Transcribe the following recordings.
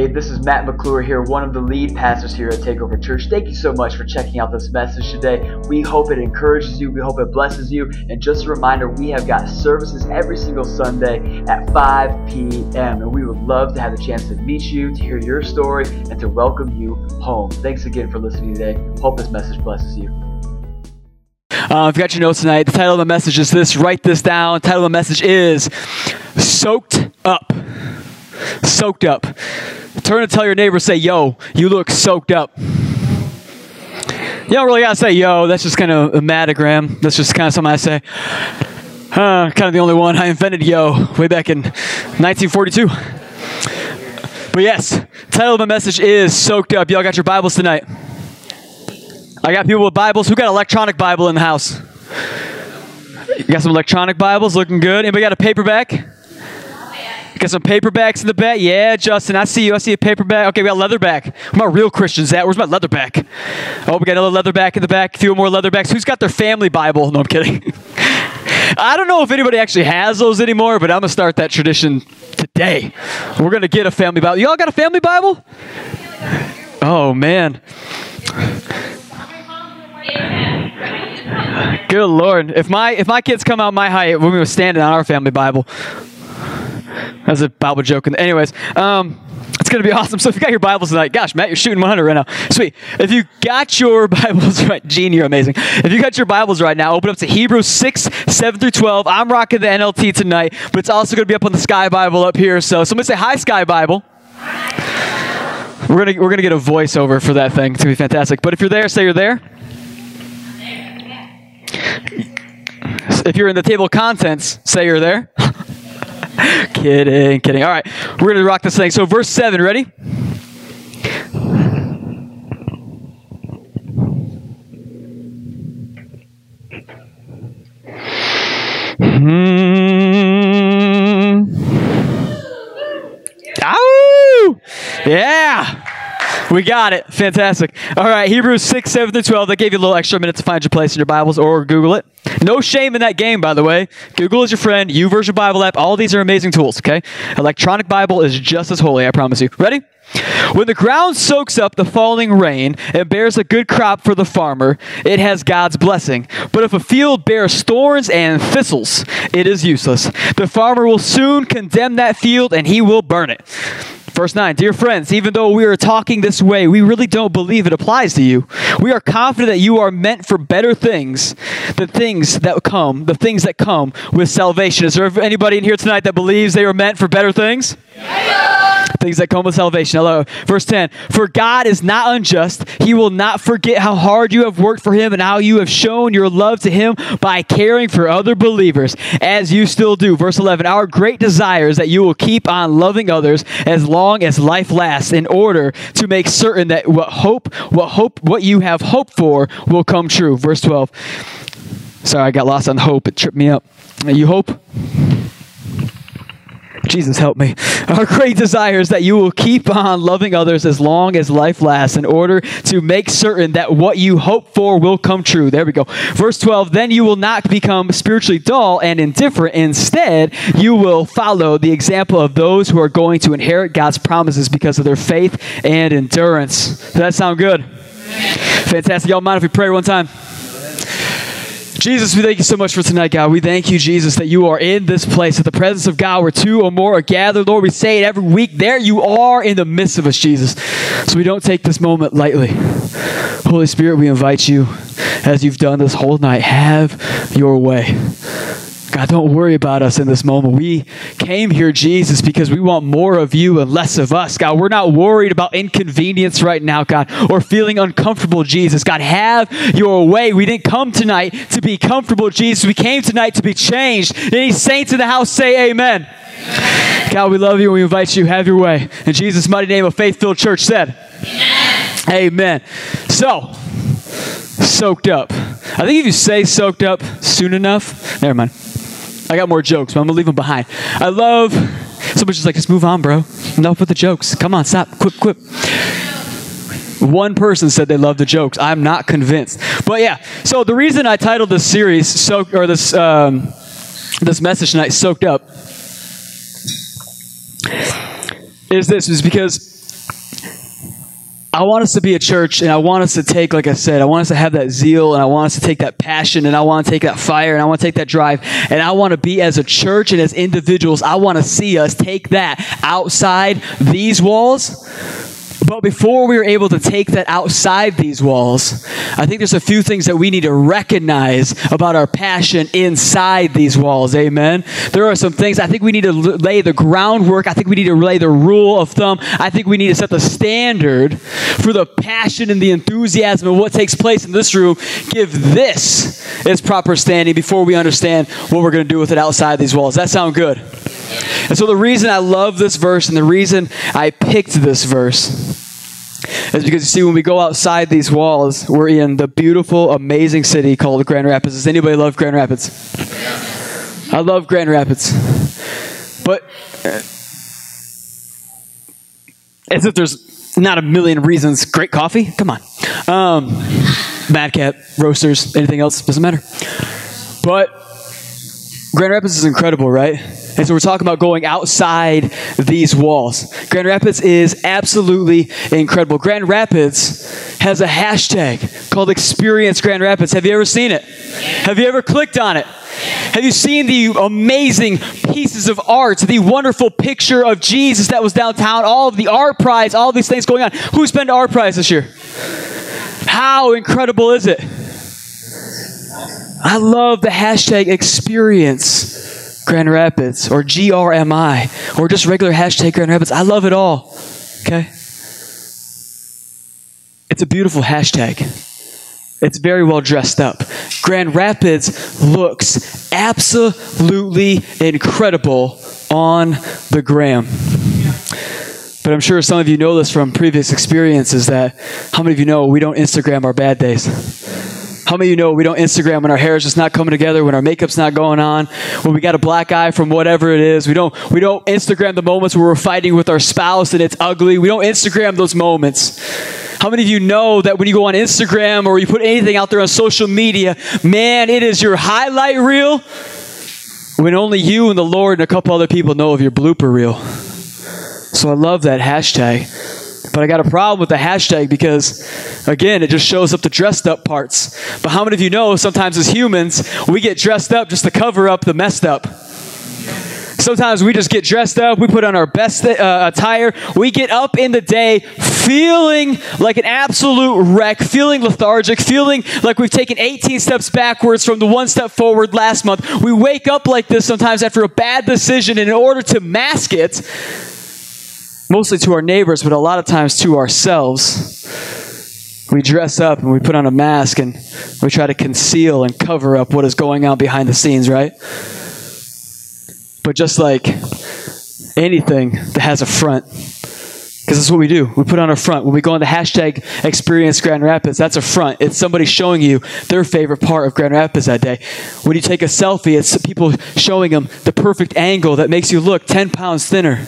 Hey, this is Matt McClure here, one of the lead pastors here at Takeover Church. Thank you so much for checking out this message today. We hope it encourages you, we hope it blesses you. And just a reminder, we have got services every single Sunday at 5 p.m. And we would love to have the chance to meet you, to hear your story, and to welcome you home. Thanks again for listening today. Hope this message blesses you. Uh, I've got your notes tonight. The title of the message is this. Write this down. The title of the message is Soaked Up. Soaked Up. Turn and tell your neighbor, say, Yo, you look soaked up. You don't really gotta say yo. That's just kind of a matagram. That's just kind of something I say. Uh, kind of the only one I invented yo way back in 1942. But yes, title of my message is soaked up. Y'all got your Bibles tonight. I got people with Bibles. Who got electronic Bible in the house? You got some electronic Bibles, looking good. Anybody got a paperback? Got some paperbacks in the back? Yeah, Justin, I see you. I see a paperback. Okay, we got leatherback. Where my real Christians at? Where's my leatherback? Oh, we got another leatherback in the back. A few more leatherbacks. Who's got their family Bible? No, I'm kidding. I don't know if anybody actually has those anymore, but I'm gonna start that tradition today. We're gonna get a family Bible. Y'all got a family Bible? Oh man. Good Lord. If my if my kids come out my height, when we're gonna stand on our family Bible. That's a Bible joke. Anyways, um, it's going to be awesome. So if you got your Bibles tonight, gosh, Matt, you're shooting 100 right now. Sweet. If you got your Bibles right, Gene, you're amazing. If you got your Bibles right now, open up to Hebrews 6, 7 through 12. I'm rocking the NLT tonight, but it's also going to be up on the Sky Bible up here. So somebody say, Hi, Sky Bible. We're gonna we're gonna get a voiceover for that thing. It's gonna be fantastic. But if you're there, say you're there. If you're in the table of contents, say you're there. kidding, kidding. All right, we're to rock this thing. So, verse 7, ready? Hmm. Ow! Yeah! We got it. Fantastic. All right, Hebrews 6, 7 through 12. That gave you a little extra minute to find your place in your Bibles or Google it. No shame in that game, by the way. Google is your friend. YouVersion Bible app. All these are amazing tools, okay? Electronic Bible is just as holy, I promise you. Ready? When the ground soaks up the falling rain and bears a good crop for the farmer, it has God's blessing. But if a field bears thorns and thistles, it is useless. The farmer will soon condemn that field and he will burn it. Verse 9, dear friends, even though we are talking this way, we really don't believe it applies to you. We are confident that you are meant for better things, the things that come, the things that come with salvation. Is there anybody in here tonight that believes they are meant for better things? Things that come with salvation. Hello. Verse 10 For God is not unjust. He will not forget how hard you have worked for Him and how you have shown your love to Him by caring for other believers, as you still do. Verse 11 Our great desire is that you will keep on loving others as long as life lasts, in order to make certain that what hope, what hope, what you have hoped for will come true. Verse 12. Sorry, I got lost on hope. It tripped me up. You hope? Jesus, help me. Our great desire is that you will keep on loving others as long as life lasts in order to make certain that what you hope for will come true. There we go. Verse 12 Then you will not become spiritually dull and indifferent. Instead, you will follow the example of those who are going to inherit God's promises because of their faith and endurance. Does that sound good? Fantastic. Y'all mind if we pray one time? Jesus, we thank you so much for tonight, God. We thank you, Jesus, that you are in this place, at the presence of God, where two or more are gathered. Lord, we say it every week. There you are in the midst of us, Jesus. So we don't take this moment lightly. Holy Spirit, we invite you, as you've done this whole night, have your way. God, don't worry about us in this moment. We came here, Jesus, because we want more of you and less of us. God, we're not worried about inconvenience right now, God, or feeling uncomfortable, Jesus. God, have your way. We didn't come tonight to be comfortable, Jesus. We came tonight to be changed. Any saints in the house say amen. amen. God, we love you and we invite you. Have your way. In Jesus' mighty name, a faith filled church said, Amen. amen. So, soaked up. I think if you say soaked up soon enough, never mind. I got more jokes, but I'm gonna leave them behind. I love. Somebody's just like, just move on, bro. Enough with the jokes. Come on, stop. Quip, quip. One person said they love the jokes. I'm not convinced. But yeah, so the reason I titled this series "Soak" or this um, this message tonight, "Soaked Up," is this is because I want us to be a church, and I want us to take, like I said, I want us to have that zeal, and I want us to take that passion, and I want to take that fire, and I want to take that drive, and I want to be as a church and as individuals, I want to see us take that outside these walls but before we are able to take that outside these walls, I think there's a few things that we need to recognize about our passion inside these walls. Amen. There are some things I think we need to lay the groundwork. I think we need to lay the rule of thumb. I think we need to set the standard for the passion and the enthusiasm of what takes place in this room. Give this its proper standing before we understand what we're going to do with it outside these walls. That sound good? And so the reason I love this verse and the reason I picked this verse is because you see, when we go outside these walls, we're in the beautiful, amazing city called Grand Rapids. Does anybody love Grand Rapids? I love Grand Rapids. But uh, as if there's not a million reasons. Great coffee? Come on. Um, Madcap, roasters, anything else? Doesn't matter. But Grand Rapids is incredible, right? And so we're talking about going outside these walls. Grand Rapids is absolutely incredible. Grand Rapids has a hashtag called Experience Grand Rapids. Have you ever seen it? Have you ever clicked on it? Have you seen the amazing pieces of art, the wonderful picture of Jesus that was downtown, all of the art prize, all these things going on? Who's been to art prize this year? How incredible is it? I love the hashtag experience Grand Rapids or GRMI or just regular hashtag Grand Rapids. I love it all. Okay? It's a beautiful hashtag. It's very well dressed up. Grand Rapids looks absolutely incredible on the gram. But I'm sure some of you know this from previous experiences that how many of you know we don't Instagram our bad days? How many of you know we don't Instagram when our hair is just not coming together, when our makeup's not going on, when we got a black eye from whatever it is? We don't we don't Instagram the moments where we're fighting with our spouse and it's ugly. We don't Instagram those moments. How many of you know that when you go on Instagram or you put anything out there on social media, man, it is your highlight reel when only you and the Lord and a couple other people know of your blooper reel. So I love that hashtag. But I got a problem with the hashtag because, again, it just shows up the dressed up parts. But how many of you know sometimes as humans, we get dressed up just to cover up the messed up? Sometimes we just get dressed up, we put on our best uh, attire, we get up in the day feeling like an absolute wreck, feeling lethargic, feeling like we've taken 18 steps backwards from the one step forward last month. We wake up like this sometimes after a bad decision, and in order to mask it, mostly to our neighbors, but a lot of times to ourselves. We dress up and we put on a mask and we try to conceal and cover up what is going on behind the scenes, right? But just like anything that has a front, because that's what we do. We put on a front. When we go on the hashtag experience Grand Rapids, that's a front. It's somebody showing you their favorite part of Grand Rapids that day. When you take a selfie, it's people showing them the perfect angle that makes you look 10 pounds thinner.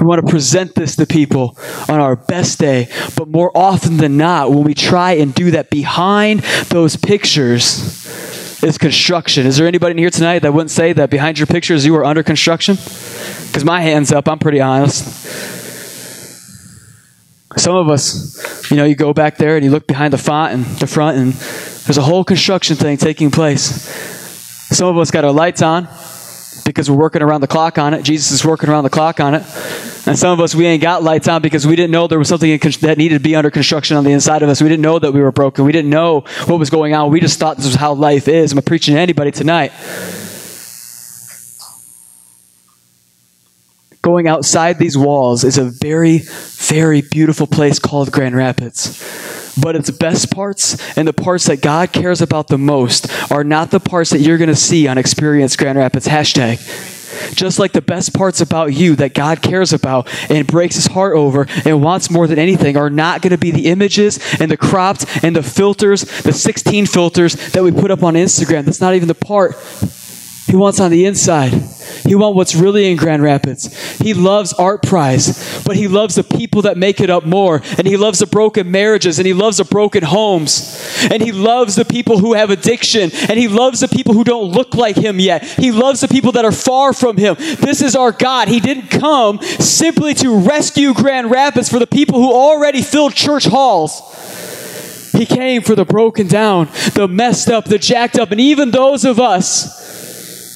We want to present this to people on our best day. But more often than not, when we try and do that behind those pictures is construction. Is there anybody in here tonight that wouldn't say that behind your pictures you are under construction? Because my hand's up, I'm pretty honest. Some of us, you know, you go back there and you look behind the font and the front, and there's a whole construction thing taking place. Some of us got our lights on because we're working around the clock on it. Jesus is working around the clock on it. And some of us, we ain't got lights on because we didn't know there was something that needed to be under construction on the inside of us. We didn't know that we were broken. We didn't know what was going on. We just thought this was how life is. I'm preaching to anybody tonight. Going outside these walls is a very, very beautiful place called Grand Rapids. But its best parts and the parts that God cares about the most are not the parts that you're going to see on Experience Grand Rapids hashtag. Just like the best parts about you that God cares about and breaks his heart over and wants more than anything are not going to be the images and the cropped and the filters, the 16 filters that we put up on Instagram. That's not even the part He wants on the inside. He wants what's really in Grand Rapids. He loves Art Prize, but he loves the people that make it up more. And he loves the broken marriages, and he loves the broken homes. And he loves the people who have addiction, and he loves the people who don't look like him yet. He loves the people that are far from him. This is our God. He didn't come simply to rescue Grand Rapids for the people who already filled church halls. He came for the broken down, the messed up, the jacked up, and even those of us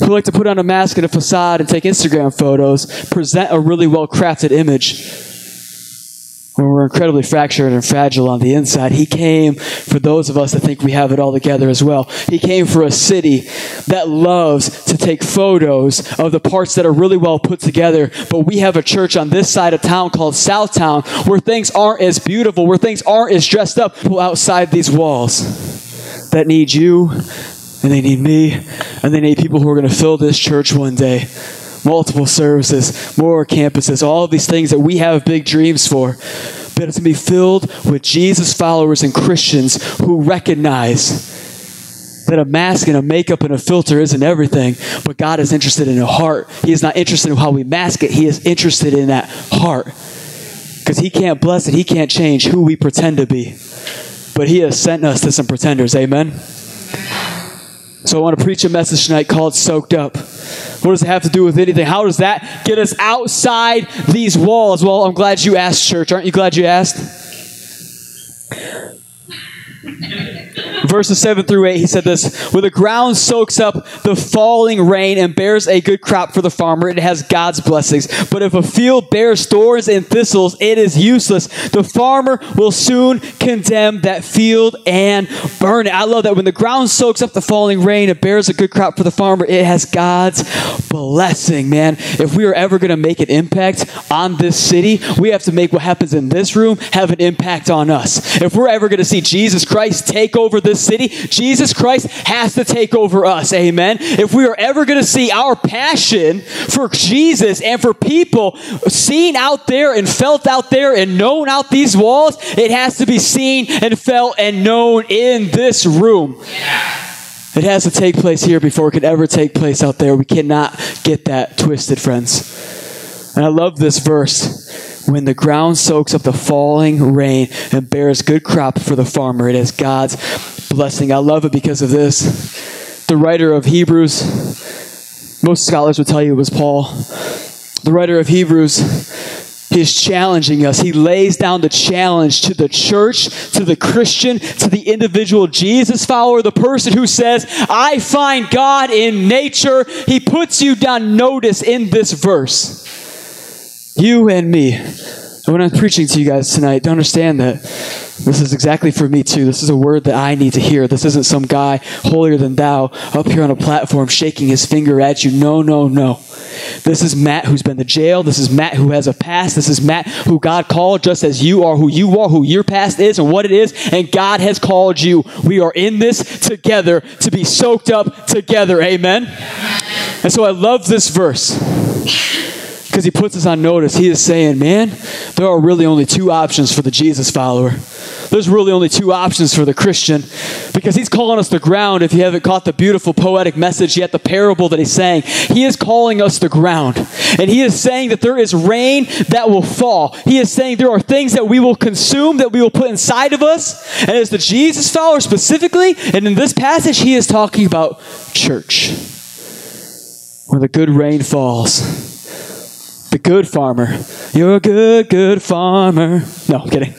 who like to put on a mask and a facade and take Instagram photos, present a really well crafted image when we're incredibly fractured and fragile on the inside. He came for those of us that think we have it all together as well. He came for a city that loves to take photos of the parts that are really well put together. But we have a church on this side of town called Southtown where things aren't as beautiful, where things aren't as dressed up outside these walls that need you and they need me, and they need people who are going to fill this church one day. Multiple services, more campuses, all these things that we have big dreams for. But it's going to be filled with Jesus followers and Christians who recognize that a mask and a makeup and a filter isn't everything, but God is interested in a heart. He is not interested in how we mask it, He is interested in that heart. Because He can't bless it, He can't change who we pretend to be. But He has sent us to some pretenders. Amen? So I want to preach a message tonight called Soaked Up. What does it have to do with anything? How does that get us outside these walls? Well, I'm glad you asked, church. Aren't you glad you asked? Verses 7 through 8, he said this When the ground soaks up the falling rain and bears a good crop for the farmer, it has God's blessings. But if a field bears thorns and thistles, it is useless. The farmer will soon condemn that field and burn it. I love that. When the ground soaks up the falling rain, it bears a good crop for the farmer, it has God's blessing, man. If we are ever going to make an impact on this city, we have to make what happens in this room have an impact on us. If we're ever going to see Jesus Christ take over this city, Jesus Christ has to take over us. Amen. If we are ever going to see our passion for Jesus and for people seen out there and felt out there and known out these walls, it has to be seen and felt and known in this room. It has to take place here before it can ever take place out there. We cannot get that twisted, friends. And I love this verse. When the ground soaks up the falling rain and bears good crop for the farmer, it is God's blessing. I love it because of this. The writer of Hebrews, most scholars would tell you it was Paul. The writer of Hebrews, he is challenging us. He lays down the challenge to the church, to the Christian, to the individual Jesus follower, the person who says, I find God in nature. He puts you down notice in this verse. You and me. when I'm preaching to you guys tonight, to understand that this is exactly for me too. This is a word that I need to hear. This isn't some guy holier than thou up here on a platform shaking his finger at you. No, no, no. This is Matt who's been to jail. This is Matt who has a past. This is Matt who God called just as you are, who you are, who your past is, and what it is. And God has called you. We are in this together to be soaked up together. Amen. And so I love this verse because he puts us on notice. He is saying, man, there are really only two options for the Jesus follower. There's really only two options for the Christian because he's calling us the ground. If you haven't caught the beautiful poetic message yet, the parable that he's saying, he is calling us the ground. And he is saying that there is rain that will fall. He is saying there are things that we will consume, that we will put inside of us. And as the Jesus follower specifically, and in this passage, he is talking about church, where the good rain falls the good farmer. You're a good, good farmer. No, I'm kidding.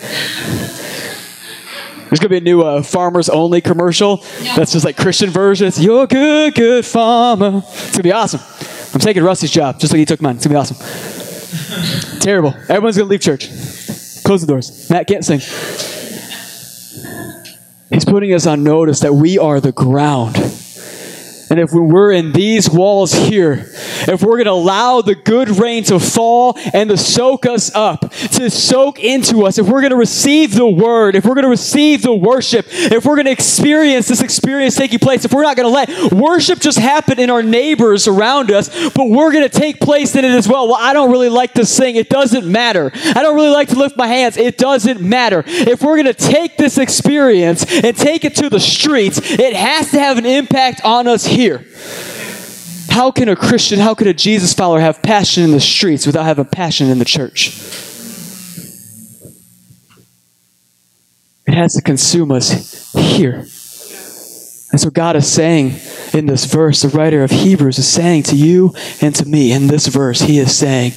There's gonna be a new uh, farmers only commercial. That's just like Christian versions. You're a good, good farmer. It's gonna be awesome. I'm taking Rusty's job, just like he took mine. It's gonna be awesome. Terrible. Everyone's gonna leave church. Close the doors. Matt can't sing. He's putting us on notice that we are the ground and if we're in these walls here, if we're going to allow the good rain to fall and to soak us up, to soak into us, if we're going to receive the word, if we're going to receive the worship, if we're going to experience this experience taking place, if we're not going to let worship just happen in our neighbors around us, but we're going to take place in it as well. Well, I don't really like to sing. It doesn't matter. I don't really like to lift my hands. It doesn't matter. If we're going to take this experience and take it to the streets, it has to have an impact on us here. How can a Christian, how could a Jesus follower have passion in the streets without having passion in the church? It has to consume us here. And so God is saying in this verse, the writer of Hebrews is saying to you and to me in this verse, he is saying,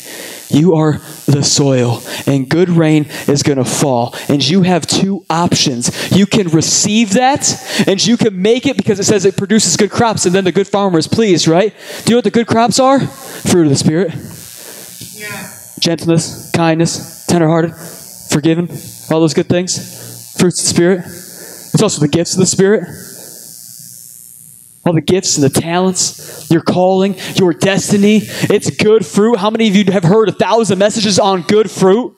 You are the soil, and good rain is going to fall. And you have two options. You can receive that, and you can make it because it says it produces good crops, and then the good farmer is pleased, right? Do you know what the good crops are? Fruit of the Spirit. Yeah. Gentleness, kindness, tenderhearted, forgiven, all those good things. Fruits of the Spirit. It's also the gifts of the Spirit all the gifts and the talents, your calling, your destiny. It's good fruit. How many of you have heard a thousand messages on good fruit?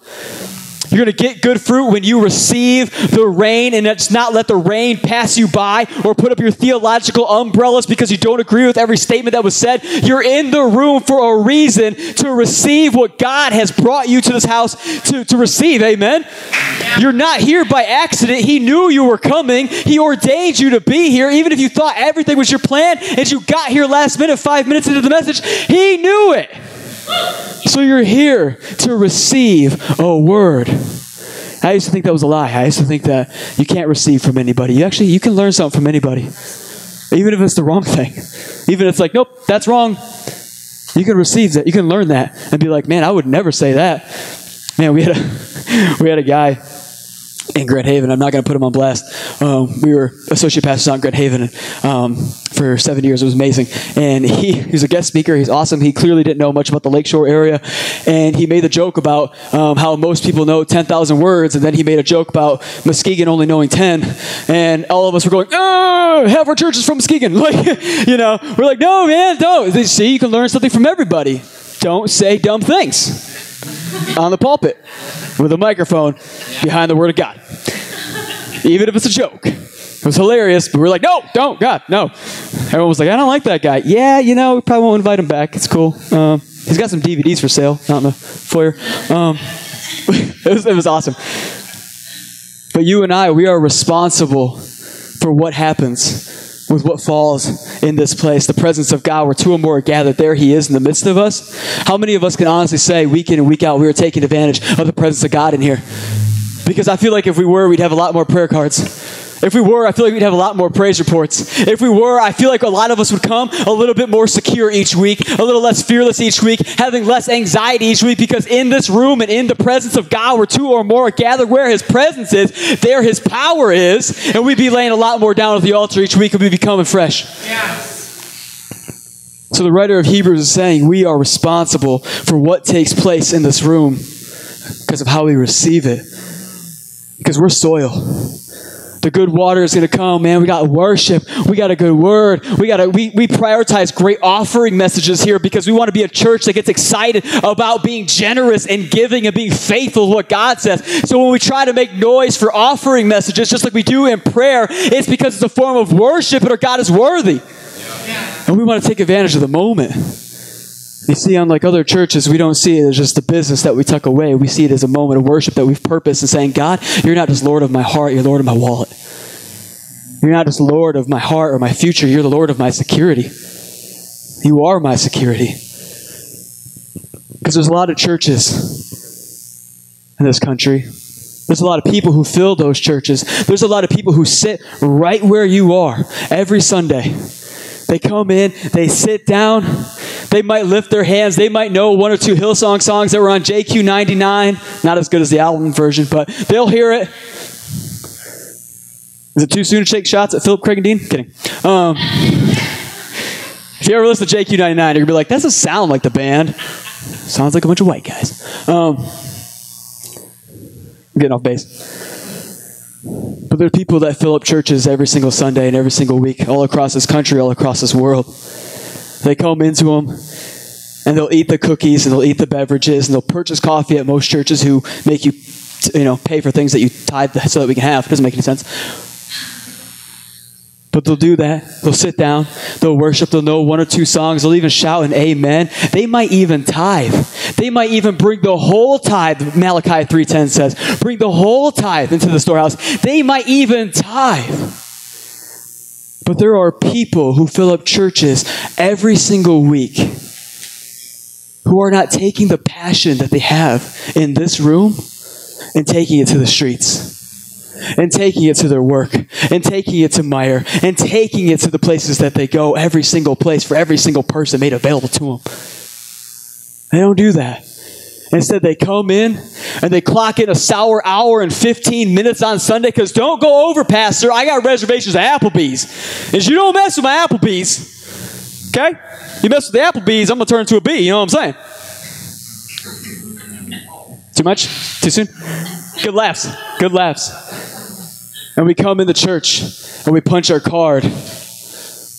You're going to get good fruit when you receive the rain and it's not let the rain pass you by or put up your theological umbrellas because you don't agree with every statement that was said. You're in the room for a reason to receive what God has brought you to this house to, to receive. Amen. You're not here by accident. He knew you were coming. He ordained you to be here, even if you thought everything was your plan and you got here last minute, five minutes into the message. He knew it. So you're here to receive a word. I used to think that was a lie. I used to think that you can't receive from anybody. You actually you can learn something from anybody. Even if it's the wrong thing. Even if it's like, nope, that's wrong. You can receive that. You can learn that and be like, man, I would never say that. Man, we had a we had a guy in Grand Haven. I'm not going to put him on blast. Um, we were associate pastors on Grand Haven um, for seven years. It was amazing. And he, he was a guest speaker. He's awesome. He clearly didn't know much about the Lakeshore area. And he made the joke about um, how most people know 10,000 words. And then he made a joke about Muskegon only knowing 10. And all of us were going, oh, half our church is from Muskegon. Like, you know, we're like, no, man, don't. See, you can learn something from everybody. Don't say dumb things on the pulpit with a microphone behind the Word of God. Even if it's a joke. It was hilarious, but we are like, no, don't, God, no. Everyone was like, I don't like that guy. Yeah, you know, we probably won't invite him back. It's cool. Um, he's got some DVDs for sale out in the foyer. Um, it, was, it was awesome. But you and I, we are responsible for what happens with what falls in this place, the presence of God, where two or more are gathered, there He is in the midst of us. How many of us can honestly say, week in and week out, we are taking advantage of the presence of God in here? Because I feel like if we were, we'd have a lot more prayer cards. If we were, I feel like we'd have a lot more praise reports. If we were, I feel like a lot of us would come a little bit more secure each week, a little less fearless each week, having less anxiety each week, because in this room and in the presence of God, where two or more are gathered, where His presence is, there His power is, and we'd be laying a lot more down at the altar each week and we'd be coming fresh. So the writer of Hebrews is saying we are responsible for what takes place in this room because of how we receive it. Because we're soil the good water is going to come, man. We got worship. We got a good word. We got to, we, we prioritize great offering messages here because we want to be a church that gets excited about being generous and giving and being faithful to what God says. So when we try to make noise for offering messages, just like we do in prayer, it's because it's a form of worship and our God is worthy. Yeah. And we want to take advantage of the moment. You see, unlike other churches, we don't see it as just a business that we tuck away. We see it as a moment of worship that we've purposed and saying, God, you're not just Lord of my heart, you're Lord of my wallet. You're not just Lord of my heart or my future, you're the Lord of my security. You are my security. Because there's a lot of churches in this country. There's a lot of people who fill those churches. There's a lot of people who sit right where you are every Sunday. They come in, they sit down, they might lift their hands. They might know one or two Hillsong songs that were on JQ 99. Not as good as the album version, but they'll hear it. Is it too soon to take shots at Phillips Craig and Dean? Kidding. Um, if you ever listen to JQ 99, you're going to be like, that doesn't sound like the band. Sounds like a bunch of white guys. Um, I'm getting off base. But there are people that fill up churches every single Sunday and every single week, all across this country, all across this world. They come into them and they'll eat the cookies and they'll eat the beverages and they'll purchase coffee at most churches who make you, you know, pay for things that you tithe so that we can have. It doesn't make any sense. But they'll do that. They'll sit down. They'll worship. They'll know one or two songs. They'll even shout an amen. They might even tithe. They might even bring the whole tithe, Malachi 3.10 says. Bring the whole tithe into the storehouse. They might even tithe. But there are people who fill up churches every single week who are not taking the passion that they have in this room and taking it to the streets and taking it to their work and taking it to Meijer and taking it to the places that they go, every single place for every single person made available to them. They don't do that. Instead, they come in and they clock in a sour hour and 15 minutes on Sunday because don't go over, Pastor. I got reservations at Applebee's. And you don't mess with my Applebee's, okay? You mess with the Applebee's, I'm going to turn into a bee. You know what I'm saying? Too much? Too soon? Good laughs. Good laughs. And we come in the church and we punch our card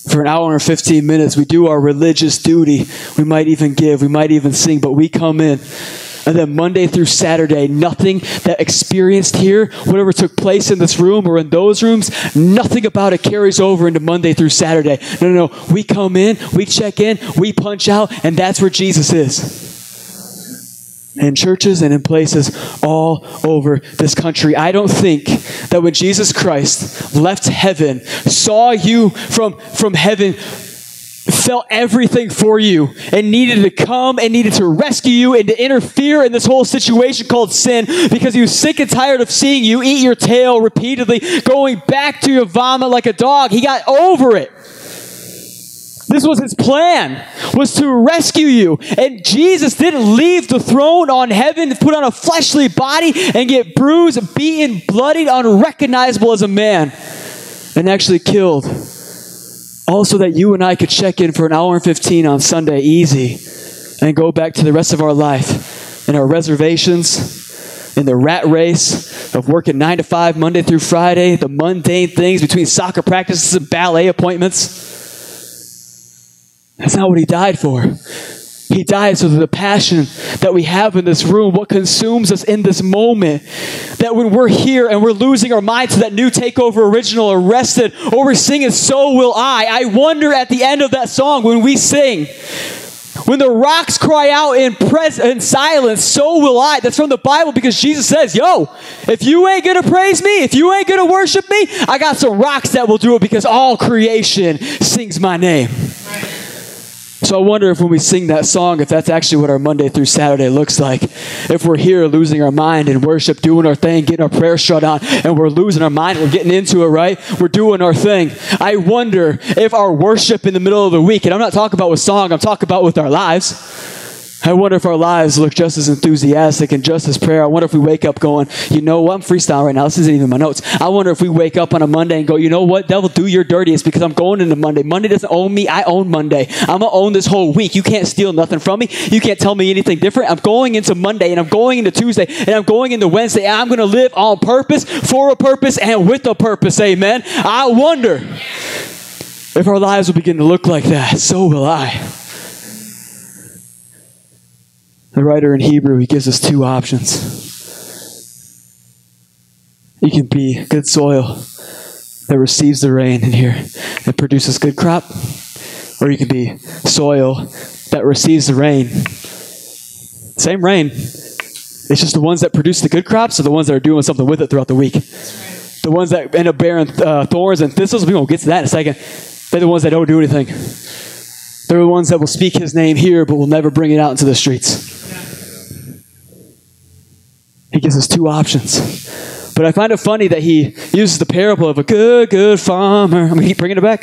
for an hour and 15 minutes. We do our religious duty. We might even give, we might even sing, but we come in. And then Monday through Saturday, nothing that experienced here, whatever took place in this room or in those rooms, nothing about it carries over into Monday through Saturday. No, no, no. We come in, we check in, we punch out, and that's where Jesus is in churches and in places all over this country. I don't think that when Jesus Christ left heaven, saw you from, from heaven, felt everything for you and needed to come and needed to rescue you and to interfere in this whole situation called sin because he was sick and tired of seeing you eat your tail repeatedly, going back to your vomit like a dog. He got over it. This was his plan, was to rescue you. And Jesus didn't leave the throne on heaven put on a fleshly body and get bruised, beaten, bloodied, unrecognizable as a man, and actually killed. Also, that you and I could check in for an hour and 15 on Sunday easy and go back to the rest of our life in our reservations, in the rat race of working nine to five Monday through Friday, the mundane things between soccer practices and ballet appointments. That's not what he died for. He died so that the passion that we have in this room, what consumes us in this moment, that when we're here and we're losing our mind to that new takeover original arrested, or we're singing So Will I, I wonder at the end of that song when we sing, when the rocks cry out in, pres- in silence, so will I. That's from the Bible because Jesus says, Yo, if you ain't gonna praise me, if you ain't gonna worship me, I got some rocks that will do it because all creation sings my name. So I wonder if when we sing that song, if that's actually what our Monday through Saturday looks like. If we're here losing our mind in worship, doing our thing, getting our prayer shut on, and we're losing our mind, we're getting into it, right? We're doing our thing. I wonder if our worship in the middle of the week, and I'm not talking about with song, I'm talking about with our lives. I wonder if our lives look just as enthusiastic and just as prayer. I wonder if we wake up going, you know what? I'm freestyle right now. This isn't even my notes. I wonder if we wake up on a Monday and go, you know what? Devil, do your dirtiest because I'm going into Monday. Monday doesn't own me. I own Monday. I'm going to own this whole week. You can't steal nothing from me. You can't tell me anything different. I'm going into Monday and I'm going into Tuesday and I'm going into Wednesday. I'm going to live on purpose, for a purpose, and with a purpose. Amen. I wonder if our lives will begin to look like that. So will I. The writer in Hebrew, he gives us two options. You can be good soil that receives the rain in here and produces good crop, or you can be soil that receives the rain. Same rain. It's just the ones that produce the good crops are the ones that are doing something with it throughout the week. The ones that end up bearing uh, thorns and thistles, we won't get to that in a second. They're the ones that don't do anything. They're the ones that will speak his name here, but will never bring it out into the streets. He gives us two options. But I find it funny that he uses the parable of a good, good farmer. I'm to keep bringing it back.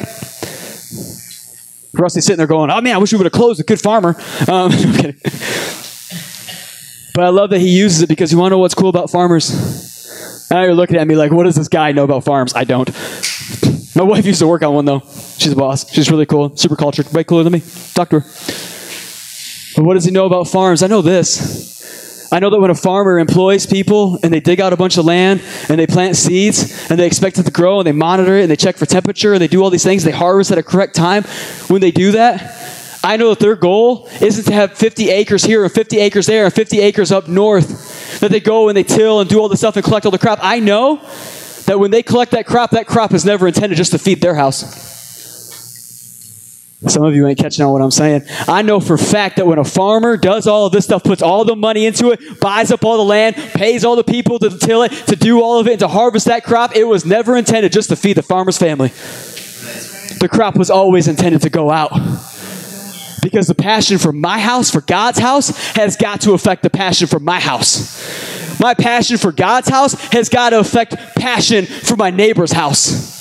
Rusty's sitting there going, oh man, I wish we would have closed a good farmer. Um, but I love that he uses it because you want to know what's cool about farmers? Now you're looking at me like, what does this guy know about farms? I don't. My wife used to work on one though. She's a boss. She's really cool, super cultured, way cooler than me. Talk to her. But what does he know about farms? I know this. I know that when a farmer employs people and they dig out a bunch of land and they plant seeds and they expect it to grow and they monitor it and they check for temperature and they do all these things, they harvest at a correct time. When they do that, I know that their goal isn't to have 50 acres here and 50 acres there and 50 acres up north. That they go and they till and do all the stuff and collect all the crop. I know that when they collect that crop, that crop is never intended just to feed their house. Some of you ain't catching on what I'm saying. I know for fact that when a farmer does all of this stuff, puts all the money into it, buys up all the land, pays all the people to till it, to do all of it, and to harvest that crop, it was never intended just to feed the farmer's family. the crop was always intended to go out. Because the passion for my house, for God's house, has got to affect the passion for my house. My passion for God's house has got to affect passion for my neighbor's house.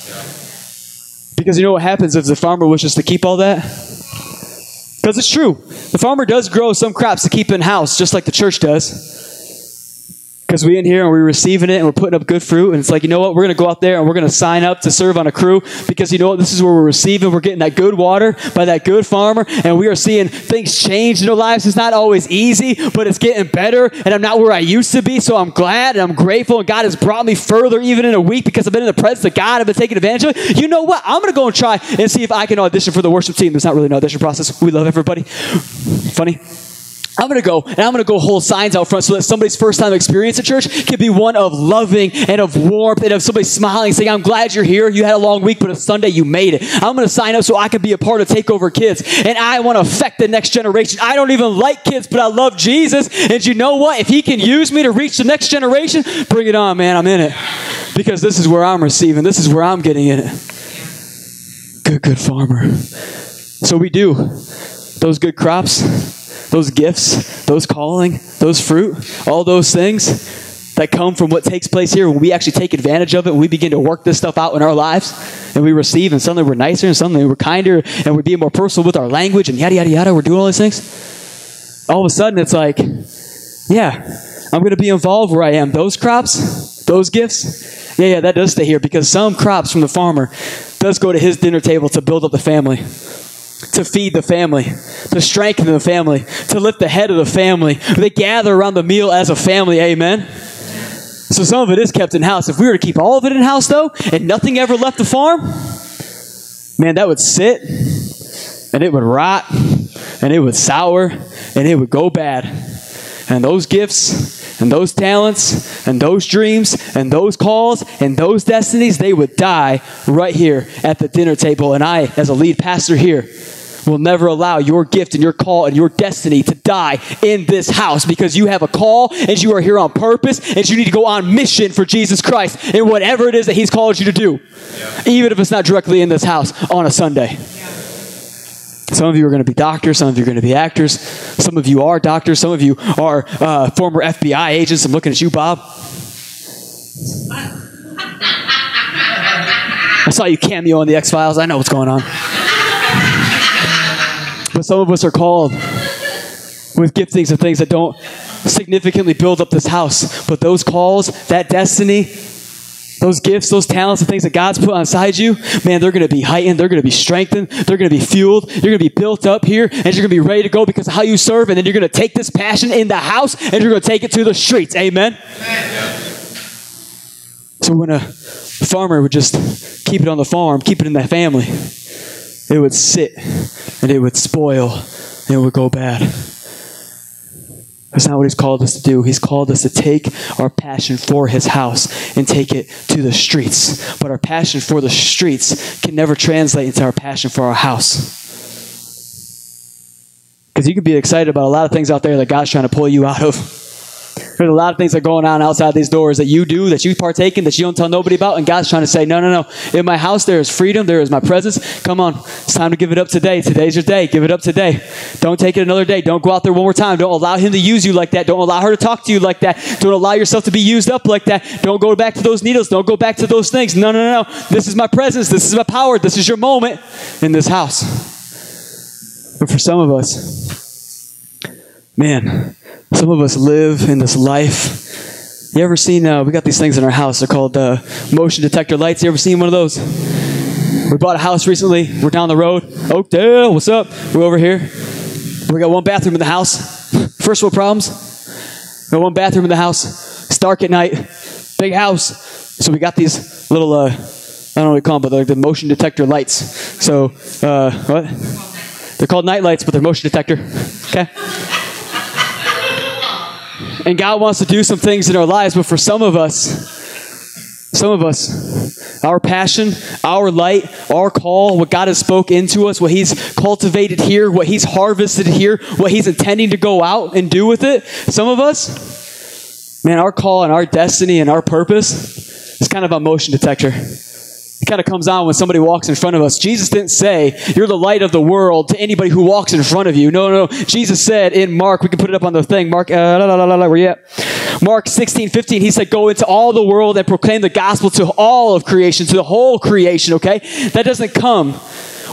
Because you know what happens if the farmer wishes to keep all that? Because it's true. The farmer does grow some crops to keep in house, just like the church does. Because we in here and we're receiving it and we're putting up good fruit. And it's like, you know what? We're going to go out there and we're going to sign up to serve on a crew because you know what? This is where we're receiving. We're getting that good water by that good farmer. And we are seeing things change in our lives. It's not always easy, but it's getting better. And I'm not where I used to be. So I'm glad and I'm grateful. And God has brought me further even in a week because I've been in the presence of God. I've been taking advantage of it. You know what? I'm going to go and try and see if I can audition for the worship team. There's not really an audition process. We love everybody. Funny. I'm going to go and I'm going to go hold signs out front so that somebody's first time experience at church can be one of loving and of warmth and of somebody smiling, saying, I'm glad you're here. You had a long week, but it's Sunday, you made it. I'm going to sign up so I can be a part of Takeover Kids. And I want to affect the next generation. I don't even like kids, but I love Jesus. And you know what? If He can use me to reach the next generation, bring it on, man. I'm in it. Because this is where I'm receiving, this is where I'm getting in it. Good, good farmer. So we do those good crops those gifts, those calling, those fruit, all those things that come from what takes place here when we actually take advantage of it and we begin to work this stuff out in our lives and we receive and suddenly we're nicer and suddenly we're kinder and we're being more personal with our language and yada yada yada we're doing all these things. All of a sudden it's like yeah i'm going to be involved where i am. Those crops those gifts yeah yeah that does stay here because some crops from the farmer does go to his dinner table to build up the family to feed the family, to strengthen the family, to lift the head of the family. They gather around the meal as a family. Amen. So some of it is kept in house. If we were to keep all of it in house, though, and nothing ever left the farm, man, that would sit and it would rot and it would sour and it would go bad. And those gifts and those talents and those dreams and those calls and those destinies, they would die right here at the dinner table. And I, as a lead pastor here, will never allow your gift and your call and your destiny to die in this house because you have a call and you are here on purpose and you need to go on mission for Jesus Christ in whatever it is that He's called you to do, yeah. even if it's not directly in this house on a Sunday. Some of you are going to be doctors. Some of you are going to be actors. Some of you are doctors. Some of you are uh, former FBI agents. I'm looking at you, Bob. I saw you cameo on the X Files. I know what's going on. But some of us are called with giftings and things that don't significantly build up this house. But those calls, that destiny, those gifts, those talents, the things that God's put inside you, man, they're going to be heightened. They're going to be strengthened. They're going to be fueled. You're going to be built up here, and you're going to be ready to go because of how you serve. And then you're going to take this passion in the house, and you're going to take it to the streets. Amen. Amen. So when a farmer would just keep it on the farm, keep it in that family, it would sit and it would spoil and it would go bad. That's not what he's called us to do. He's called us to take our passion for his house and take it to the streets. But our passion for the streets can never translate into our passion for our house. Because you can be excited about a lot of things out there that God's trying to pull you out of. There's a lot of things that are going on outside these doors that you do, that you partake in, that you don't tell nobody about. And God's trying to say, no, no, no. In my house, there is freedom. There is my presence. Come on. It's time to give it up today. Today's your day. Give it up today. Don't take it another day. Don't go out there one more time. Don't allow him to use you like that. Don't allow her to talk to you like that. Don't allow yourself to be used up like that. Don't go back to those needles. Don't go back to those things. No, no, no, no. This is my presence. This is my power. This is your moment in this house. But for some of us, man, some of us live in this life. You ever seen, uh, we got these things in our house. They're called uh, motion detector lights. You ever seen one of those? We bought a house recently. We're down the road. Oakdale, what's up? We're over here. We got one bathroom in the house. First world problems. We got one bathroom in the house. It's dark at night. Big house. So we got these little, uh, I don't know what you call them, but they're the motion detector lights. So, uh, what? They're called night lights, but they're motion detector. Okay? And God wants to do some things in our lives, but for some of us, some of us, our passion, our light, our call, what God has spoke into us, what He's cultivated here, what He's harvested here, what He's intending to go out and do with it, some of us, man, our call and our destiny and our purpose is kind of a motion detector. It kind of comes on when somebody walks in front of us. Jesus didn't say, You're the light of the world to anybody who walks in front of you. No, no, no. Jesus said in Mark, we can put it up on the thing. Mark, uh, la, la, la, where you at? Mark 16, 15, he said, Go into all the world and proclaim the gospel to all of creation, to the whole creation, okay? That doesn't come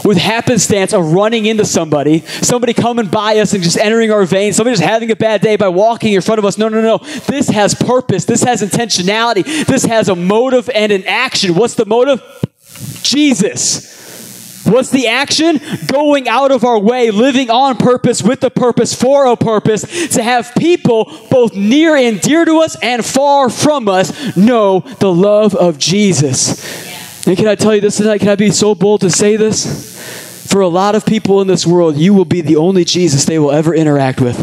with happenstance of running into somebody, somebody coming by us and just entering our veins, somebody just having a bad day by walking in front of us. No, no, no. This has purpose. This has intentionality. This has a motive and an action. What's the motive? Jesus. What's the action? Going out of our way, living on purpose, with a purpose, for a purpose, to have people both near and dear to us and far from us know the love of Jesus. And can I tell you this tonight? Can I be so bold to say this? For a lot of people in this world, you will be the only Jesus they will ever interact with.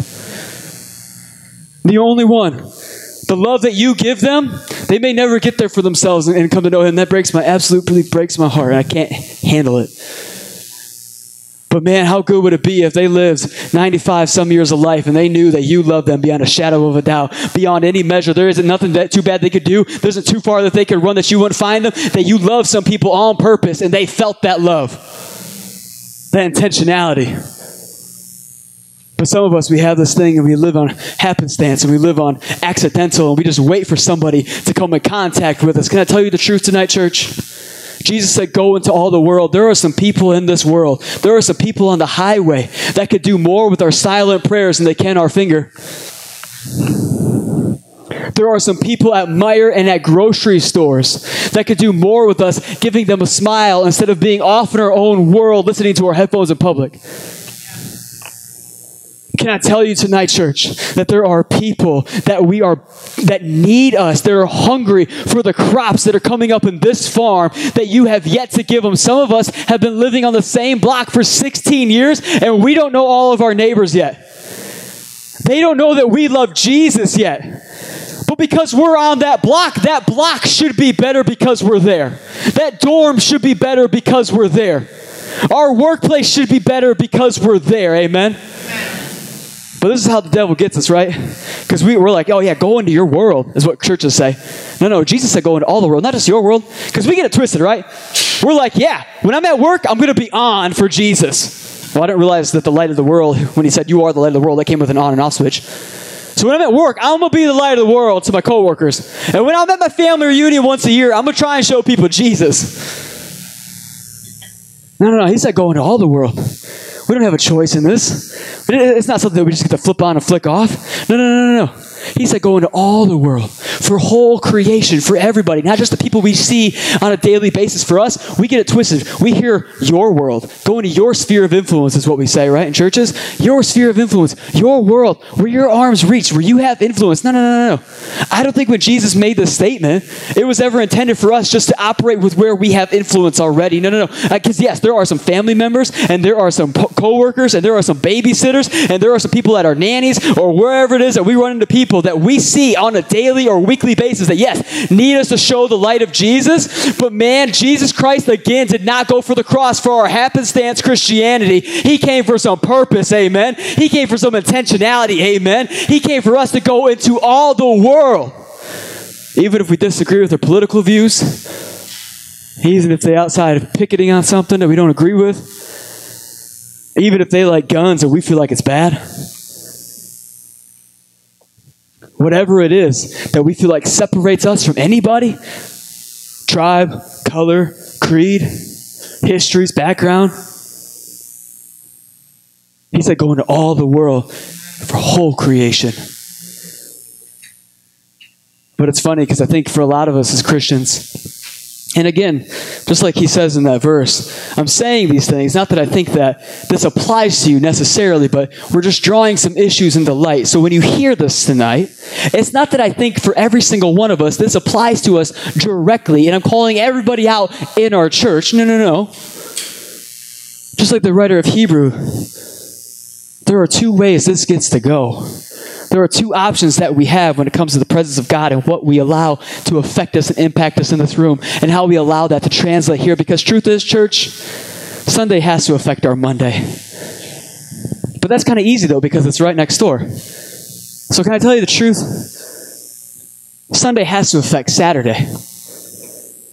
The only one. The love that you give them, they may never get there for themselves and come to know Him. That breaks my, absolutely breaks my heart. and I can't handle it. But man, how good would it be if they lived 95 some years of life and they knew that you loved them beyond a shadow of a doubt, beyond any measure. There isn't nothing that too bad they could do. There isn't too far that they could run that you wouldn't find them. That you love some people on purpose and they felt that love, that intentionality. But some of us, we have this thing and we live on happenstance and we live on accidental and we just wait for somebody to come in contact with us. Can I tell you the truth tonight, church? Jesus said, Go into all the world. There are some people in this world. There are some people on the highway that could do more with our silent prayers than they can our finger. There are some people at Meijer and at grocery stores that could do more with us, giving them a smile instead of being off in our own world, listening to our headphones in public. Can I tell you tonight, church, that there are people that we are that need us. They're hungry for the crops that are coming up in this farm that you have yet to give them. Some of us have been living on the same block for 16 years and we don't know all of our neighbors yet. They don't know that we love Jesus yet. But because we're on that block, that block should be better because we're there. That dorm should be better because we're there. Our workplace should be better because we're there. Amen. But this is how the devil gets us, right? Because we, we're like, oh, yeah, go into your world, is what churches say. No, no, Jesus said go into all the world, not just your world. Because we get it twisted, right? We're like, yeah, when I'm at work, I'm going to be on for Jesus. Well, I didn't realize that the light of the world, when he said you are the light of the world, that came with an on and off switch. So when I'm at work, I'm going to be the light of the world to my coworkers. And when I'm at my family reunion once a year, I'm going to try and show people Jesus. No, no, no. He said go into all the world. We don't have a choice in this. It's not something that we just get to flip on and flick off. No, no, no, no, no. He said, go into all the world, for whole creation, for everybody, not just the people we see on a daily basis. For us, we get it twisted. We hear your world. Go into your sphere of influence, is what we say, right, in churches? Your sphere of influence, your world, where your arms reach, where you have influence. No, no, no, no. I don't think when Jesus made this statement, it was ever intended for us just to operate with where we have influence already. No, no, no. Because, uh, yes, there are some family members, and there are some co workers, and there are some babysitters, and there are some people that are nannies, or wherever it is that we run into people people that we see on a daily or weekly basis that, yes, need us to show the light of Jesus. But man, Jesus Christ, again, did not go for the cross for our happenstance Christianity. He came for some purpose, amen. He came for some intentionality, amen. He came for us to go into all the world. Even if we disagree with their political views, even if they outside picketing on something that we don't agree with, even if they like guns and we feel like it's bad whatever it is that we feel like separates us from anybody tribe, color, creed, histories, background. He said, go into all the world for whole creation. But it's funny because I think for a lot of us as Christians, and again, just like he says in that verse, I'm saying these things, not that I think that this applies to you necessarily, but we're just drawing some issues into light. So when you hear this tonight, it's not that I think for every single one of us this applies to us directly, and I'm calling everybody out in our church. No, no, no. Just like the writer of Hebrew, there are two ways this gets to go there are two options that we have when it comes to the presence of God and what we allow to affect us and impact us in this room and how we allow that to translate here. Because truth is, church, Sunday has to affect our Monday. But that's kind of easy though because it's right next door. So, can I tell you the truth? Sunday has to affect Saturday.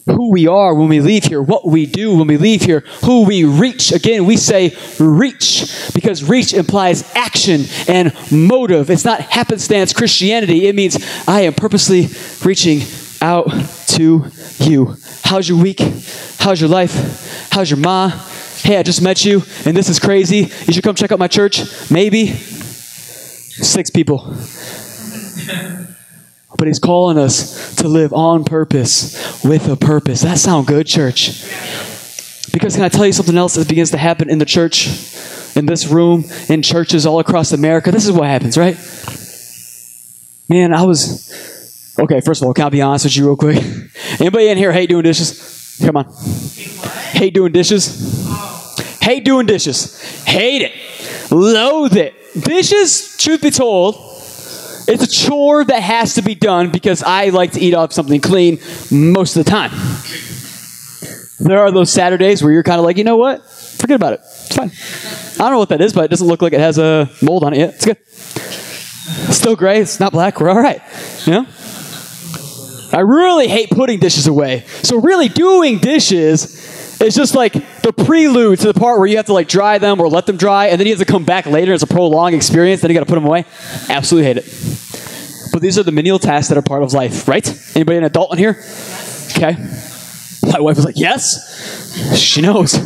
Who we are when we leave here, what we do when we leave here, who we reach. Again, we say reach because reach implies action and motive. It's not happenstance Christianity. It means I am purposely reaching out to you. How's your week? How's your life? How's your ma? Hey, I just met you and this is crazy. You should come check out my church. Maybe. Six people. But he's calling us to live on purpose with a purpose. That sound good, church? Because can I tell you something else that begins to happen in the church, in this room, in churches all across America? This is what happens, right? Man, I was okay. First of all, can I be honest with you real quick? Anybody in here hate doing dishes? Come on. Hate doing dishes? Hate doing dishes. Hate it. Loathe it. Dishes, truth be told, it's a chore that has to be done because I like to eat off something clean most of the time. There are those Saturdays where you're kind of like, you know what? Forget about it. It's fine. I don't know what that is, but it doesn't look like it has a mold on it yet. It's good. It's still gray. It's not black. We're all right. You know? I really hate putting dishes away. So really doing dishes is just like the prelude to the part where you have to like dry them or let them dry, and then you have to come back later. It's a prolonged experience. Then you got to put them away. Absolutely hate it. But these are the menial tasks that are part of life, right? Anybody an adult in here? Okay. My wife was like, "Yes." She knows.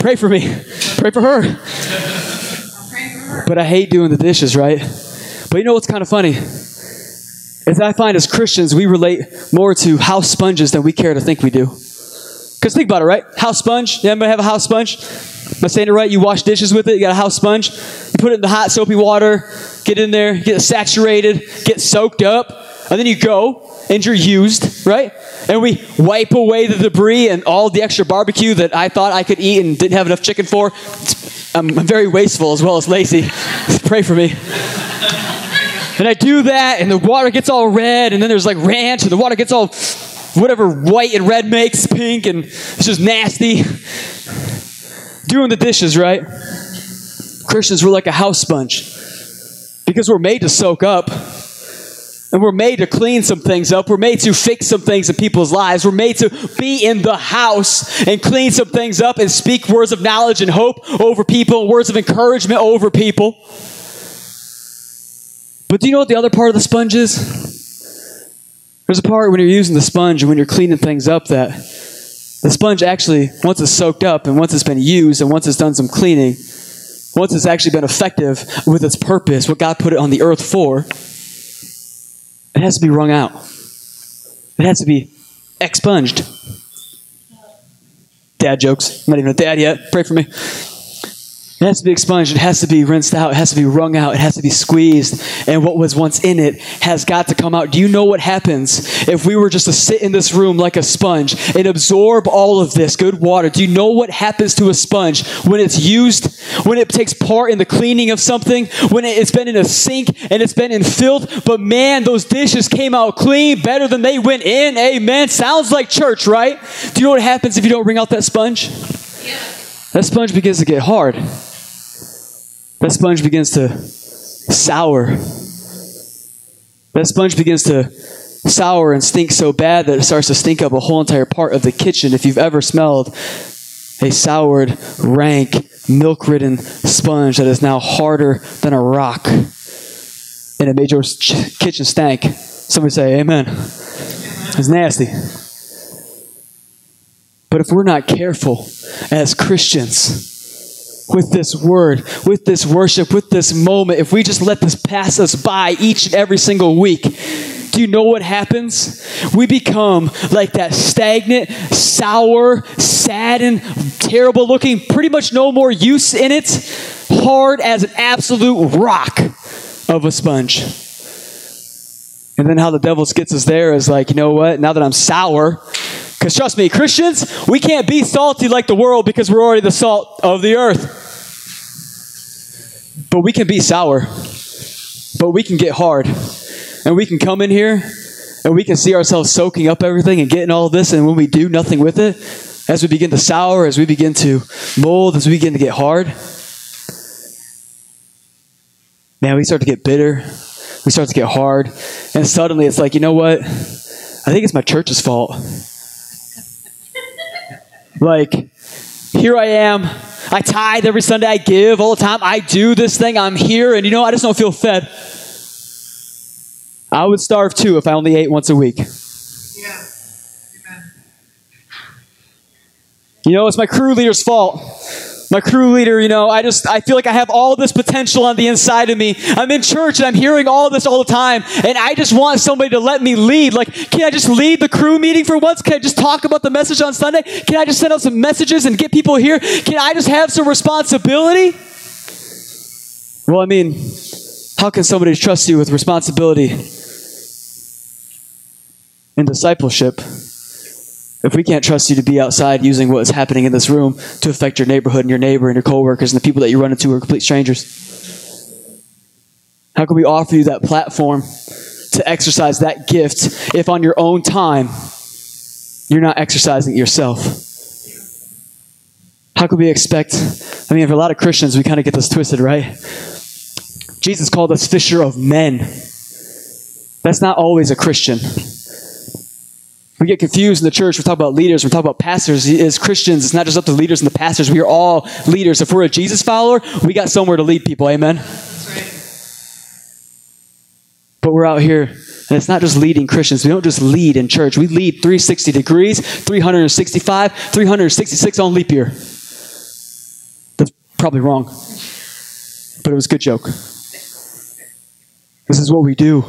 Pray for me. Pray for her. But I hate doing the dishes, right? But you know what's kind of funny? Is I find as Christians we relate more to house sponges than we care to think we do. Because think about it, right? House sponge. You anybody have a house sponge? Am I saying it right? You wash dishes with it. You got a house sponge. You put it in the hot soapy water. Get in there. Get saturated. Get soaked up. And then you go and you're used, right? And we wipe away the debris and all the extra barbecue that I thought I could eat and didn't have enough chicken for. I'm very wasteful as well as lazy. Pray for me. And I do that, and the water gets all red, and then there's like ranch, and the water gets all whatever white and red makes pink, and it's just nasty. Doing the dishes, right? Christians, we're like a house sponge because we're made to soak up. And we're made to clean some things up. We're made to fix some things in people's lives. We're made to be in the house and clean some things up and speak words of knowledge and hope over people, words of encouragement over people. But do you know what the other part of the sponge is? There's a part when you're using the sponge and when you're cleaning things up that the sponge actually, once it's soaked up and once it's been used and once it's done some cleaning, once it's actually been effective with its purpose, what God put it on the earth for, it has to be wrung out. It has to be expunged. Dad jokes. I'm not even a dad yet. Pray for me. It has to be expunged. It has to be rinsed out. It has to be wrung out. It has to be squeezed. And what was once in it has got to come out. Do you know what happens if we were just to sit in this room like a sponge and absorb all of this good water? Do you know what happens to a sponge when it's used, when it takes part in the cleaning of something, when it's been in a sink and it's been in filth? But man, those dishes came out clean better than they went in. Amen. Sounds like church, right? Do you know what happens if you don't wring out that sponge? That sponge begins to get hard. That sponge begins to sour. That sponge begins to sour and stink so bad that it starts to stink up a whole entire part of the kitchen. If you've ever smelled a soured, rank, milk ridden sponge that is now harder than a rock, and it made your ch- kitchen stank, somebody say, Amen. It's nasty. But if we're not careful as Christians, with this word, with this worship, with this moment, if we just let this pass us by each and every single week, do you know what happens? We become like that stagnant, sour, saddened, terrible looking, pretty much no more use in it, hard as an absolute rock of a sponge. And then how the devil gets us there is like, you know what? Now that I'm sour, because trust me, Christians, we can't be salty like the world because we're already the salt of the earth. But we can be sour. But we can get hard. And we can come in here and we can see ourselves soaking up everything and getting all this. And when we do nothing with it, as we begin to sour, as we begin to mold, as we begin to get hard, man, we start to get bitter. We start to get hard. And suddenly it's like, you know what? I think it's my church's fault. Like, here I am. I tithe every Sunday. I give all the time. I do this thing. I'm here, and you know, I just don't feel fed. I would starve too if I only ate once a week. Yeah. Amen. You know, it's my crew leader's fault. My crew leader, you know, I just, I feel like I have all this potential on the inside of me. I'm in church and I'm hearing all this all the time, and I just want somebody to let me lead. Like, can I just lead the crew meeting for once? Can I just talk about the message on Sunday? Can I just send out some messages and get people here? Can I just have some responsibility? Well, I mean, how can somebody trust you with responsibility and discipleship? If we can't trust you to be outside using what is happening in this room to affect your neighborhood and your neighbor and your coworkers and the people that you run into who are complete strangers? How can we offer you that platform to exercise that gift if on your own time you're not exercising it yourself? How could we expect? I mean, for a lot of Christians, we kind of get this twisted, right? Jesus called us fisher of men. That's not always a Christian. We get confused in the church. We talk about leaders. We talk about pastors. As Christians, it's not just up to leaders and the pastors. We are all leaders. If we're a Jesus follower, we got somewhere to lead people. Amen. But we're out here, and it's not just leading Christians. We don't just lead in church. We lead 360 degrees, 365, 366 on leap year. That's probably wrong, but it was a good joke. This is what we do.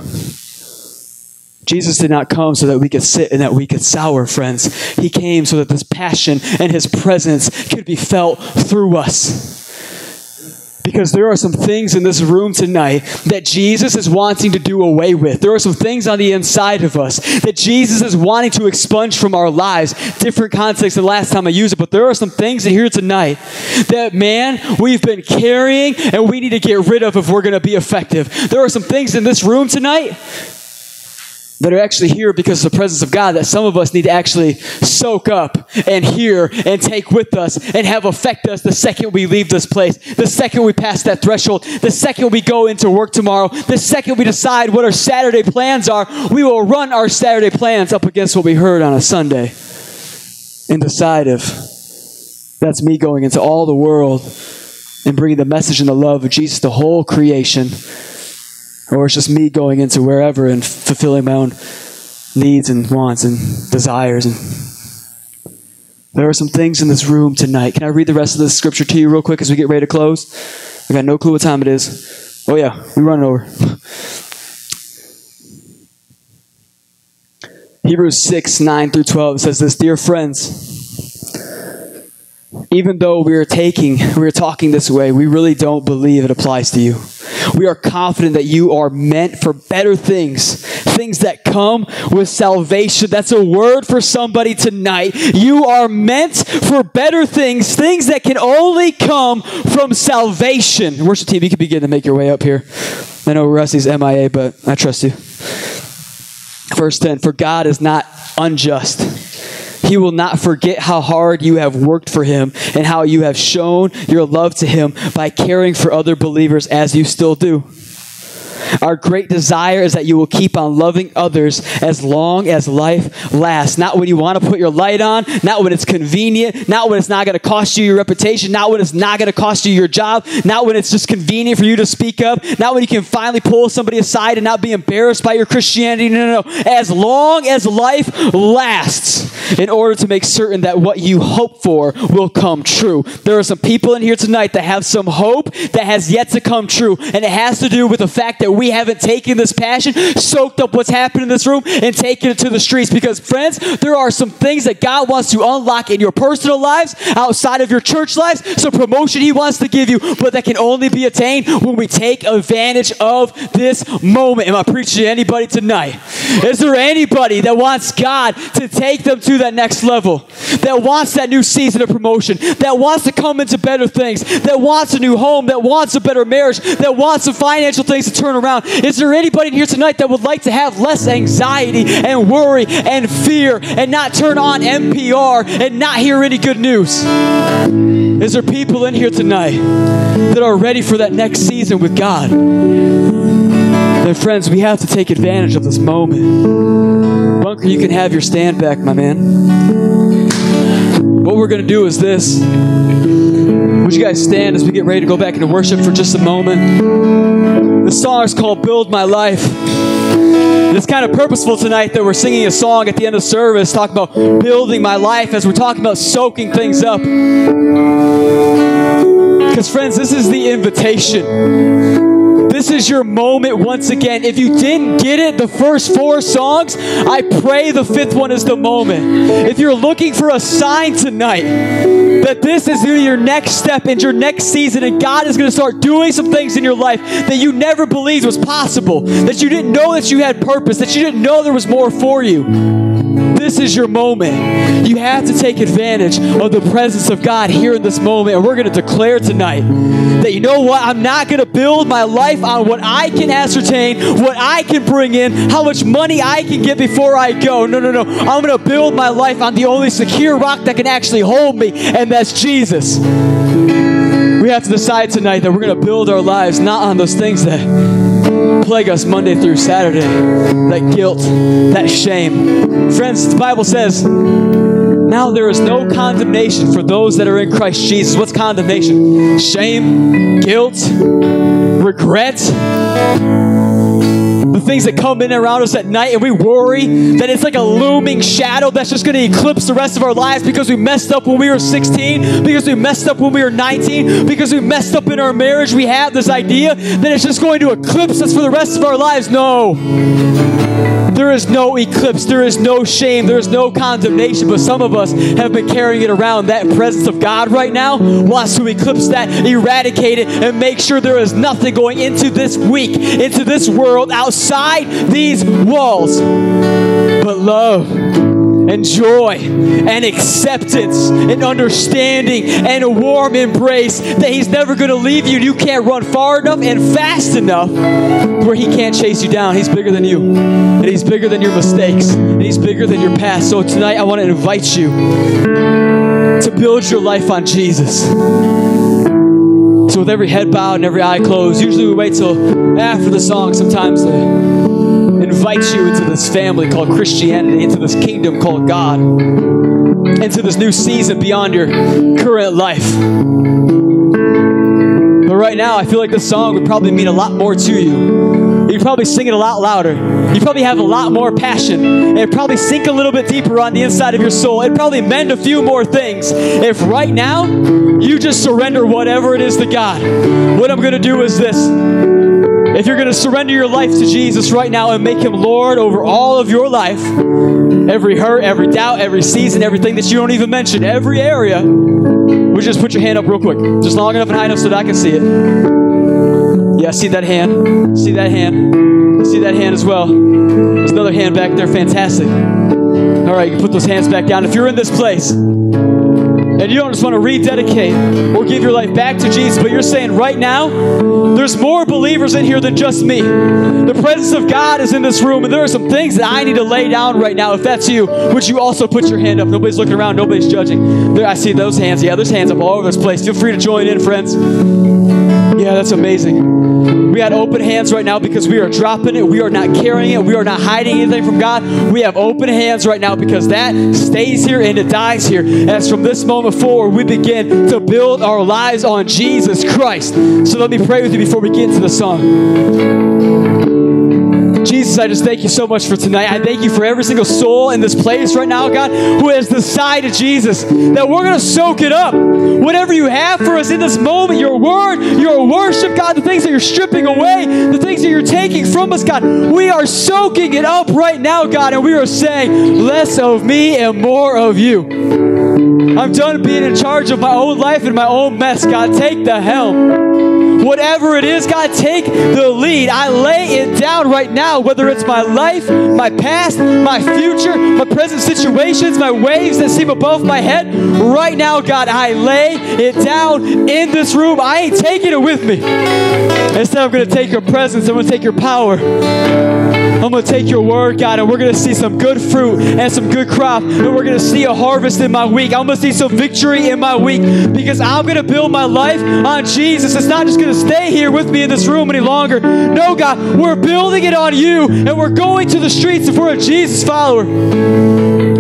Jesus did not come so that we could sit and that we could sour, friends. He came so that this passion and his presence could be felt through us. Because there are some things in this room tonight that Jesus is wanting to do away with. There are some things on the inside of us that Jesus is wanting to expunge from our lives. Different context than last time I used it, but there are some things in here tonight that, man, we've been carrying and we need to get rid of if we're going to be effective. There are some things in this room tonight that are actually here because of the presence of God that some of us need to actually soak up and hear and take with us and have affect us the second we leave this place, the second we pass that threshold, the second we go into work tomorrow, the second we decide what our Saturday plans are, we will run our Saturday plans up against what we heard on a Sunday and decide if that's me going into all the world and bringing the message and the love of Jesus to whole creation or it's just me going into wherever and fulfilling my own needs and wants and desires. And there are some things in this room tonight. Can i read the rest of the scripture to you real quick as we get ready to close? I got no clue what time it is. Oh yeah we running over. Hebrews 6 9 through 12 says this dear friends even though we are taking we are talking this way we really don't believe it applies to you we are confident that you are meant for better things, things that come with salvation. That's a word for somebody tonight. You are meant for better things, things that can only come from salvation. Worship team, you can begin to make your way up here. I know Rusty's MIA, but I trust you. Verse 10 For God is not unjust. He will not forget how hard you have worked for Him and how you have shown your love to Him by caring for other believers as you still do. Our great desire is that you will keep on loving others as long as life lasts. Not when you want to put your light on, not when it's convenient, not when it's not going to cost you your reputation, not when it's not going to cost you your job, not when it's just convenient for you to speak up, not when you can finally pull somebody aside and not be embarrassed by your Christianity. No, no, no. As long as life lasts, in order to make certain that what you hope for will come true. There are some people in here tonight that have some hope that has yet to come true, and it has to do with the fact that we haven't taken this passion, soaked up what's happened in this room, and taken it to the streets. Because, friends, there are some things that God wants to unlock in your personal lives, outside of your church lives, some promotion He wants to give you, but that can only be attained when we take advantage of this moment. Am I preaching to anybody tonight? Is there anybody that wants God to take them to that next level? That wants that new season of promotion? That wants to come into better things? That wants a new home? That wants a better marriage? That wants some financial things to turn around? Is there anybody here tonight that would like to have less anxiety and worry and fear and not turn on NPR and not hear any good news? Is there people in here tonight that are ready for that next season with God? Then, friends, we have to take advantage of this moment. Bunker, you can have your stand back, my man. what we're going to do is this. Would you guys stand as we get ready to go back into worship for just a moment? The song is called Build My Life. It's kind of purposeful tonight that we're singing a song at the end of service talking about building my life as we're talking about soaking things up. Because, friends, this is the invitation. This is your moment once again. If you didn't get it the first four songs, I pray the fifth one is the moment. If you're looking for a sign tonight that this is your next step in your next season and God is going to start doing some things in your life that you never believed was possible, that you didn't know that you had purpose, that you didn't know there was more for you. This is your moment. You have to take advantage of the presence of God here in this moment. And we're going to declare tonight that you know what? I'm not going to build my life on what I can ascertain, what I can bring in, how much money I can get before I go. No, no, no. I'm going to build my life on the only secure rock that can actually hold me, and that's Jesus. We have to decide tonight that we're going to build our lives not on those things that plague us Monday through Saturday. That guilt, that shame. Friends, the Bible says, now there is no condemnation for those that are in Christ Jesus. What's condemnation? Shame, guilt, regret the things that come in around us at night and we worry that it's like a looming shadow that's just going to eclipse the rest of our lives because we messed up when we were 16, because we messed up when we were 19, because we messed up in our marriage. We have this idea that it's just going to eclipse us for the rest of our lives. No. There is no eclipse. There is no shame. There is no condemnation. But some of us have been carrying it around, that presence of God right now, wants to eclipse that, eradicate it, and make sure there is nothing going into this week, into this world, outside these walls. But love and joy and acceptance and understanding and a warm embrace that He's never going to leave you. You can't run far enough and fast enough where He can't chase you down. He's bigger than you, and He's bigger than your mistakes, and He's bigger than your past. So tonight, I want to invite you to build your life on Jesus. So, with every head bowed and every eye closed, usually we wait till after the song sometimes to invite you into this family called Christianity, into this kingdom called God, into this new season beyond your current life. But right now, I feel like this song would probably mean a lot more to you. You'd probably sing it a lot louder. You'd probably have a lot more passion. It'd probably sink a little bit deeper on the inside of your soul. It'd probably mend a few more things. If right now you just surrender whatever it is to God, what I'm going to do is this. If you're going to surrender your life to Jesus right now and make him Lord over all of your life, every hurt, every doubt, every season, everything that you don't even mention, every area, would you just put your hand up real quick? Just long enough and high enough so that I can see it. Yeah, see that hand? See that hand? See that hand as well? There's another hand back there. Fantastic. All right, you can put those hands back down. If you're in this place, and you don't just want to rededicate or give your life back to Jesus, but you're saying right now, there's more believers in here than just me. The presence of God is in this room, and there are some things that I need to lay down right now. If that's you, would you also put your hand up? Nobody's looking around, nobody's judging. There, I see those hands. Yeah, there's hands up all over this place. Feel free to join in, friends. Yeah, that's amazing. We had open hands right now because we are dropping it. We are not carrying it. We are not hiding anything from God. We have open hands right now because that stays here and it dies here. As from this moment forward, we begin to build our lives on Jesus Christ. So let me pray with you before we get into the song. Jesus, I just thank you so much for tonight. I thank you for every single soul in this place right now, God, who has the side of Jesus, that we're going to soak it up. Whatever you have for us in this moment, your word, your worship, God, the things that you're stripping away, the things that you're taking from us, God, we are soaking it up right now, God, and we are saying, less of me and more of you. I'm done being in charge of my own life and my own mess, God. Take the helm. Whatever it is, God, take the lead. I lay it down right now, whether it's my life, my past, my future, my present situations, my waves that seem above my head. Right now, God, I lay it down in this room. I ain't taking it with me. Instead, I'm going to take your presence, I'm going to take your power. I'm going to take your word, God, and we're going to see some good fruit and some good crop. And we're going to see a harvest in my week. I'm going to see some victory in my week because I'm going to build my life on Jesus. It's not just going to stay here with me in this room any longer. No, God, we're building it on you and we're going to the streets if we're a Jesus follower.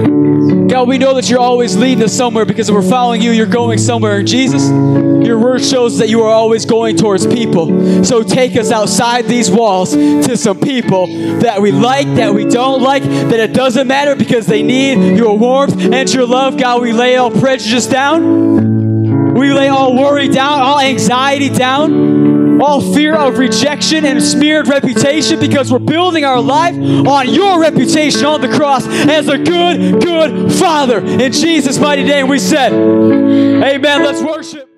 God, we know that you're always leading us somewhere because if we're following you, you're going somewhere. Jesus, your word shows that you are always going towards people. So take us outside these walls to some people that we like, that we don't like, that it doesn't matter because they need your warmth and your love. God, we lay all prejudice down. We lay all worry down, all anxiety down, all fear of rejection and smeared reputation because we're building our life on your reputation on the cross as a good, good Father. In Jesus' mighty name, we said, Amen. Let's worship.